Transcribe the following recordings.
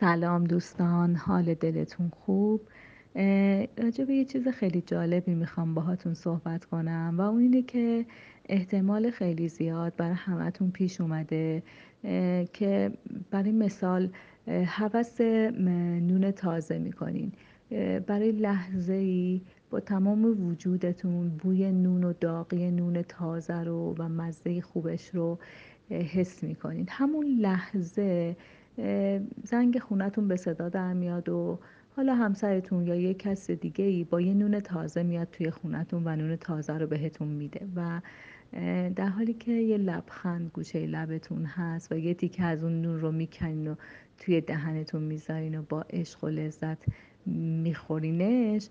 سلام دوستان حال دلتون خوب؟ راجع به یه چیز خیلی جالبی می‌خوام باهاتون صحبت کنم و اون اینه که احتمال خیلی زیاد برای همتون پیش اومده که برای مثال هوس نون تازه می‌کنین. برای لحظه ای با تمام وجودتون بوی نون و داغی نون تازه رو و مزه خوبش رو حس می‌کنین. همون لحظه زنگ خونتون به صدا در میاد و حالا همسرتون یا یه کس دیگه ای با یه نون تازه میاد توی خونتون و نون تازه رو بهتون میده و در حالی که یه لبخند گوشه لبتون هست و یه تیکه از اون نون رو می‌کنین و توی دهنتون می‌ذارین و با عشق و لذت میخورینش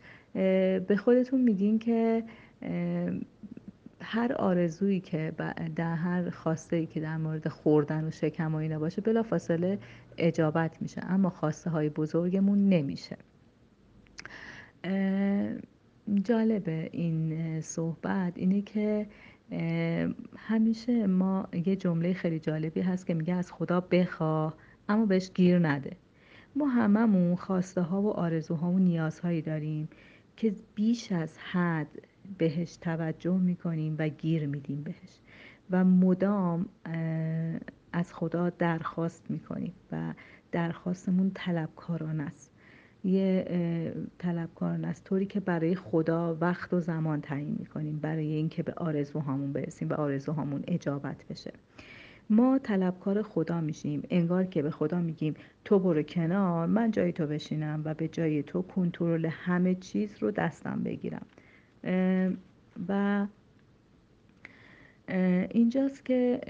به خودتون میگین که هر آرزویی که در هر خواسته ای که در مورد خوردن و شکم و اینا باشه بلا فاصله اجابت میشه. اما خواسته های بزرگمون نمیشه. جالب این صحبت اینه که همیشه ما یه جمله خیلی جالبی هست که میگه از خدا بخواه اما بهش گیر نده. ما هممون خواسته ها و آرزوها و نیازهایی داریم که بیش از حد بهش توجه می‌کنیم و گیر میدیم بهش. و مدام از خدا درخواست می‌کنیم و درخواستمون طلبکاران است. یه طلبکاران است. طوری که برای خدا وقت و زمان تعیین می‌کنیم. برای اینکه به آرزوهامون برسیم و آرزوهامون اجابت بشه. ما طلبکار خدا میشیم. انگار که به خدا میگیم تو برو کنار من جای تو بشینم و به جای تو کنترل همه چیز رو دستم بگیرم. و اینجاست که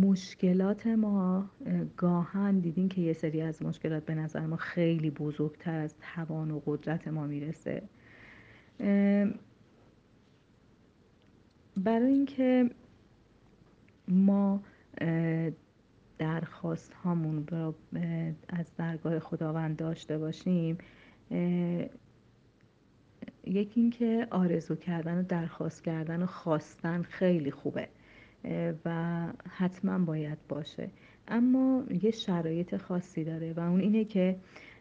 مشکلات ما گاهن دیدین که یه سری از مشکلات به نظر ما خیلی بزرگتر از توان و قدرت ما می‌رسه. برای اینکه ما درخواست هامون رو از درگاه خداوند داشته باشیم یکی اینکه آرزو کردن و درخواست کردن و خواستن خیلی خوبه و حتما باید باشه. اما یه شرایط خاصی داره و اون اینه که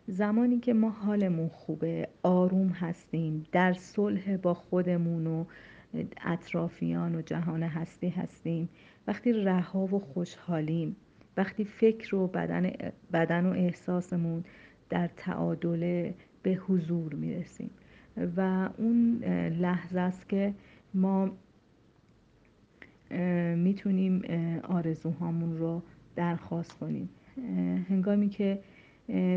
زمانی که ما حالمون خوبه آروم هستیم در صلح با خودمون و اطرافیان و جهان هستی هستیم وقتی رها و خوشحالیم وقتی فکر و بدن, بدن و احساسمون در تعادله به حضور می‌رسیم. و اون لحظه است که ما می‌تونیم آرزوهامون رو درخواست کنیم. هنگامی که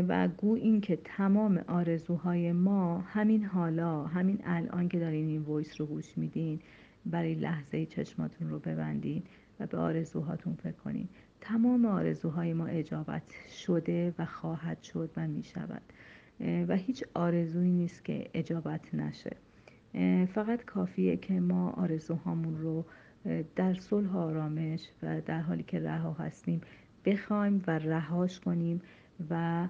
و گو این که تمام آرزوهای ما همین حالا همین الان که دارین این وایس رو گوش میدین برای لحظه چشماتون رو ببندین و به آرزوهاتون فکر کنین. تمام آرزوهای ما اجابت شده و خواهد شد و می شود و هیچ آرزویی نیست که اجابت نشه. فقط کافیه که ما آرزوهامون رو در صلح آرامش و در حالی که رها هستیم بخوایم و رهاش کنیم و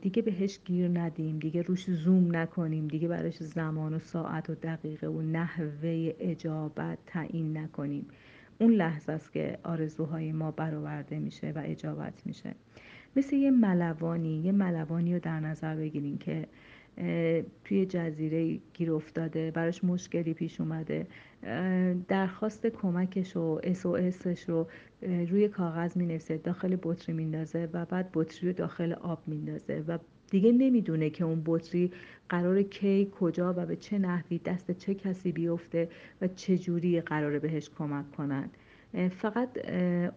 دیگه بهش گیر ندیم دیگه روش زوم نکنیم دیگه براش زمان و ساعت و دقیقه و نحوه اجابت تعیین نکنیم. اون لحظه است که آرزوهای ما برآورده میشه و اجابت میشه. مثل یه ملوانی یه ملوانی رو در نظر بگیریم که توی جزیره گیر افتاده براش مشکلی پیش اومده درخواست کمکش و اسش رو روی کاغذ می داخل بطری میندازه و بعد بطری رو داخل آب میندازه و دیگه نمی‌دونه که اون بطری قرار کی کجا و به چه نحوی دست چه کسی بیفته و چه جوری قراره بهش کمک کنن فقط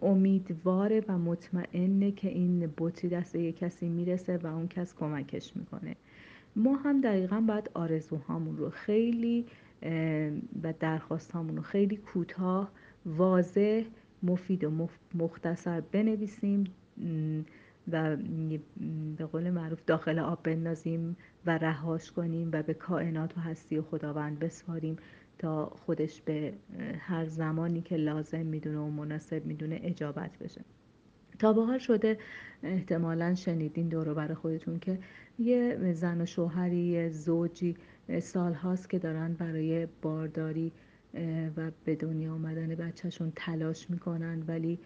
امیدواره و مطمئنه که این بطری دست یک کسی می‌رسه و اون کس کمکش می‌کنه. ما هم دقیقا باید آرزوهامون رو خیلی و درخواستهامون رو خیلی کوتاه واضح مفید و مختصر بنویسیم و به قول معروف داخل آب بندازیم و رهاش کنیم و به کائنات و هستی و خداوند بسپاریم. تا خودش به هر زمانی که لازم می‌دونه و مناسب می‌دونه اجابت بشه. تا به حال شده احتمالا شنیدین دورو بر خودتون که یه زن و شوهری زوجی سال هاست که دارن برای بارداری و به دنیا آمدن بچهشون تلاش می‌کنن ولی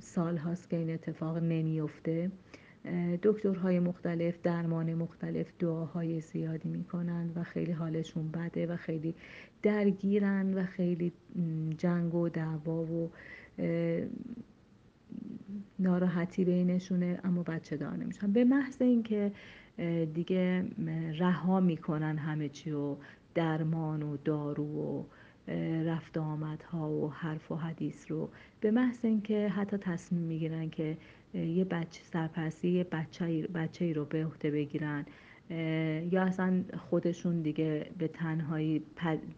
سال هاست که این اتفاق نمیفته دکترهای مختلف درمان مختلف دعاهای زیادی می‌کنن و خیلی حالشون بده و خیلی درگیرن و خیلی جنگ و دعوا و ناراحتی بینشونه اما بچه دار نمیشن. به محض اینکه دیگه رها می‌کنن همه چی و درمان و دارو و رفت آمدها و حرف و حدیث رو. به محض اینکه حتی تصمیم می‌گیرن که یه بچه سرپرستی یه بچه, بچه ای رو به عهده بگیرن یا اصلا خودشون دیگه به تنهایی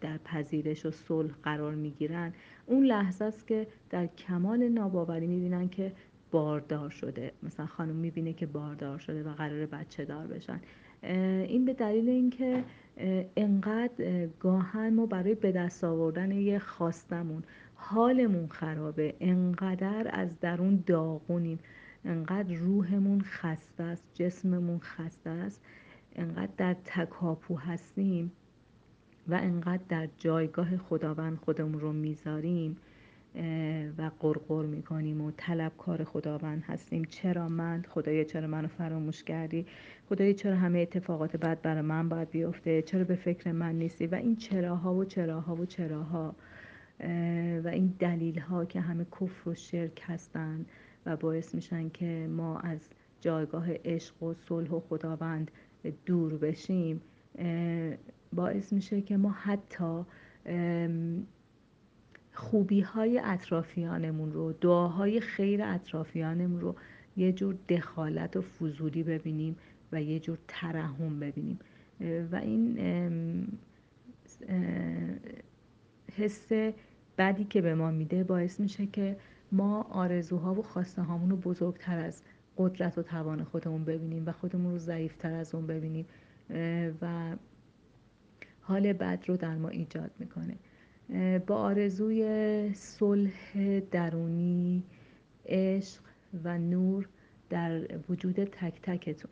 در پذیرش و صلح قرار می‌گیرن اون لحظه است که در کمال ناباوری می‌بینن که باردار شده. مثلا خانم می‌بینه که باردار شده و قرار بچه دار بشن. این به دلیل اینکه انقدر گاهن ما برای به دست آوردن یه خواستمون حالمون خرابه. انقدر از درون داغونیم. انقدر روحمون خسته است جسممون خسته است. انقدر در تکاپو هستیم و انقدر در جایگاه خداوند خودمون رو می‌ذاریم. و قرقر می‌کنیم و طلبکار خداوند هستیم. چرا من؟ خدایا چرا منو فراموش کردی؟ خدایا چرا همه اتفاقات بد برای من باید بیفته؟ چرا به فکر من نیستی؟ و این چراها و چراها و چراها و این دلیل ها که همه کفر و شرک هستند و باعث میشن که ما از جایگاه عشق و صلح و خداوند دور بشیم باعث میشه که ما حتی خوبی های اطرافیانمون رو دعاهای خیر اطرافیانمون رو یه جور دخالت و فضولی ببینیم و یه جور ترحم ببینیم. و این حس بدی که به ما میده باعث میشه که ما آرزوها و خواسته هامون رو بزرگتر از قدرت و توان خودمون ببینیم و خودمون رو ضعیفتر از اون ببینیم. و حال بد رو در ما ایجاد می‌کنه. با آرزوی صلح درونی عشق و نور در وجود تک تکتون.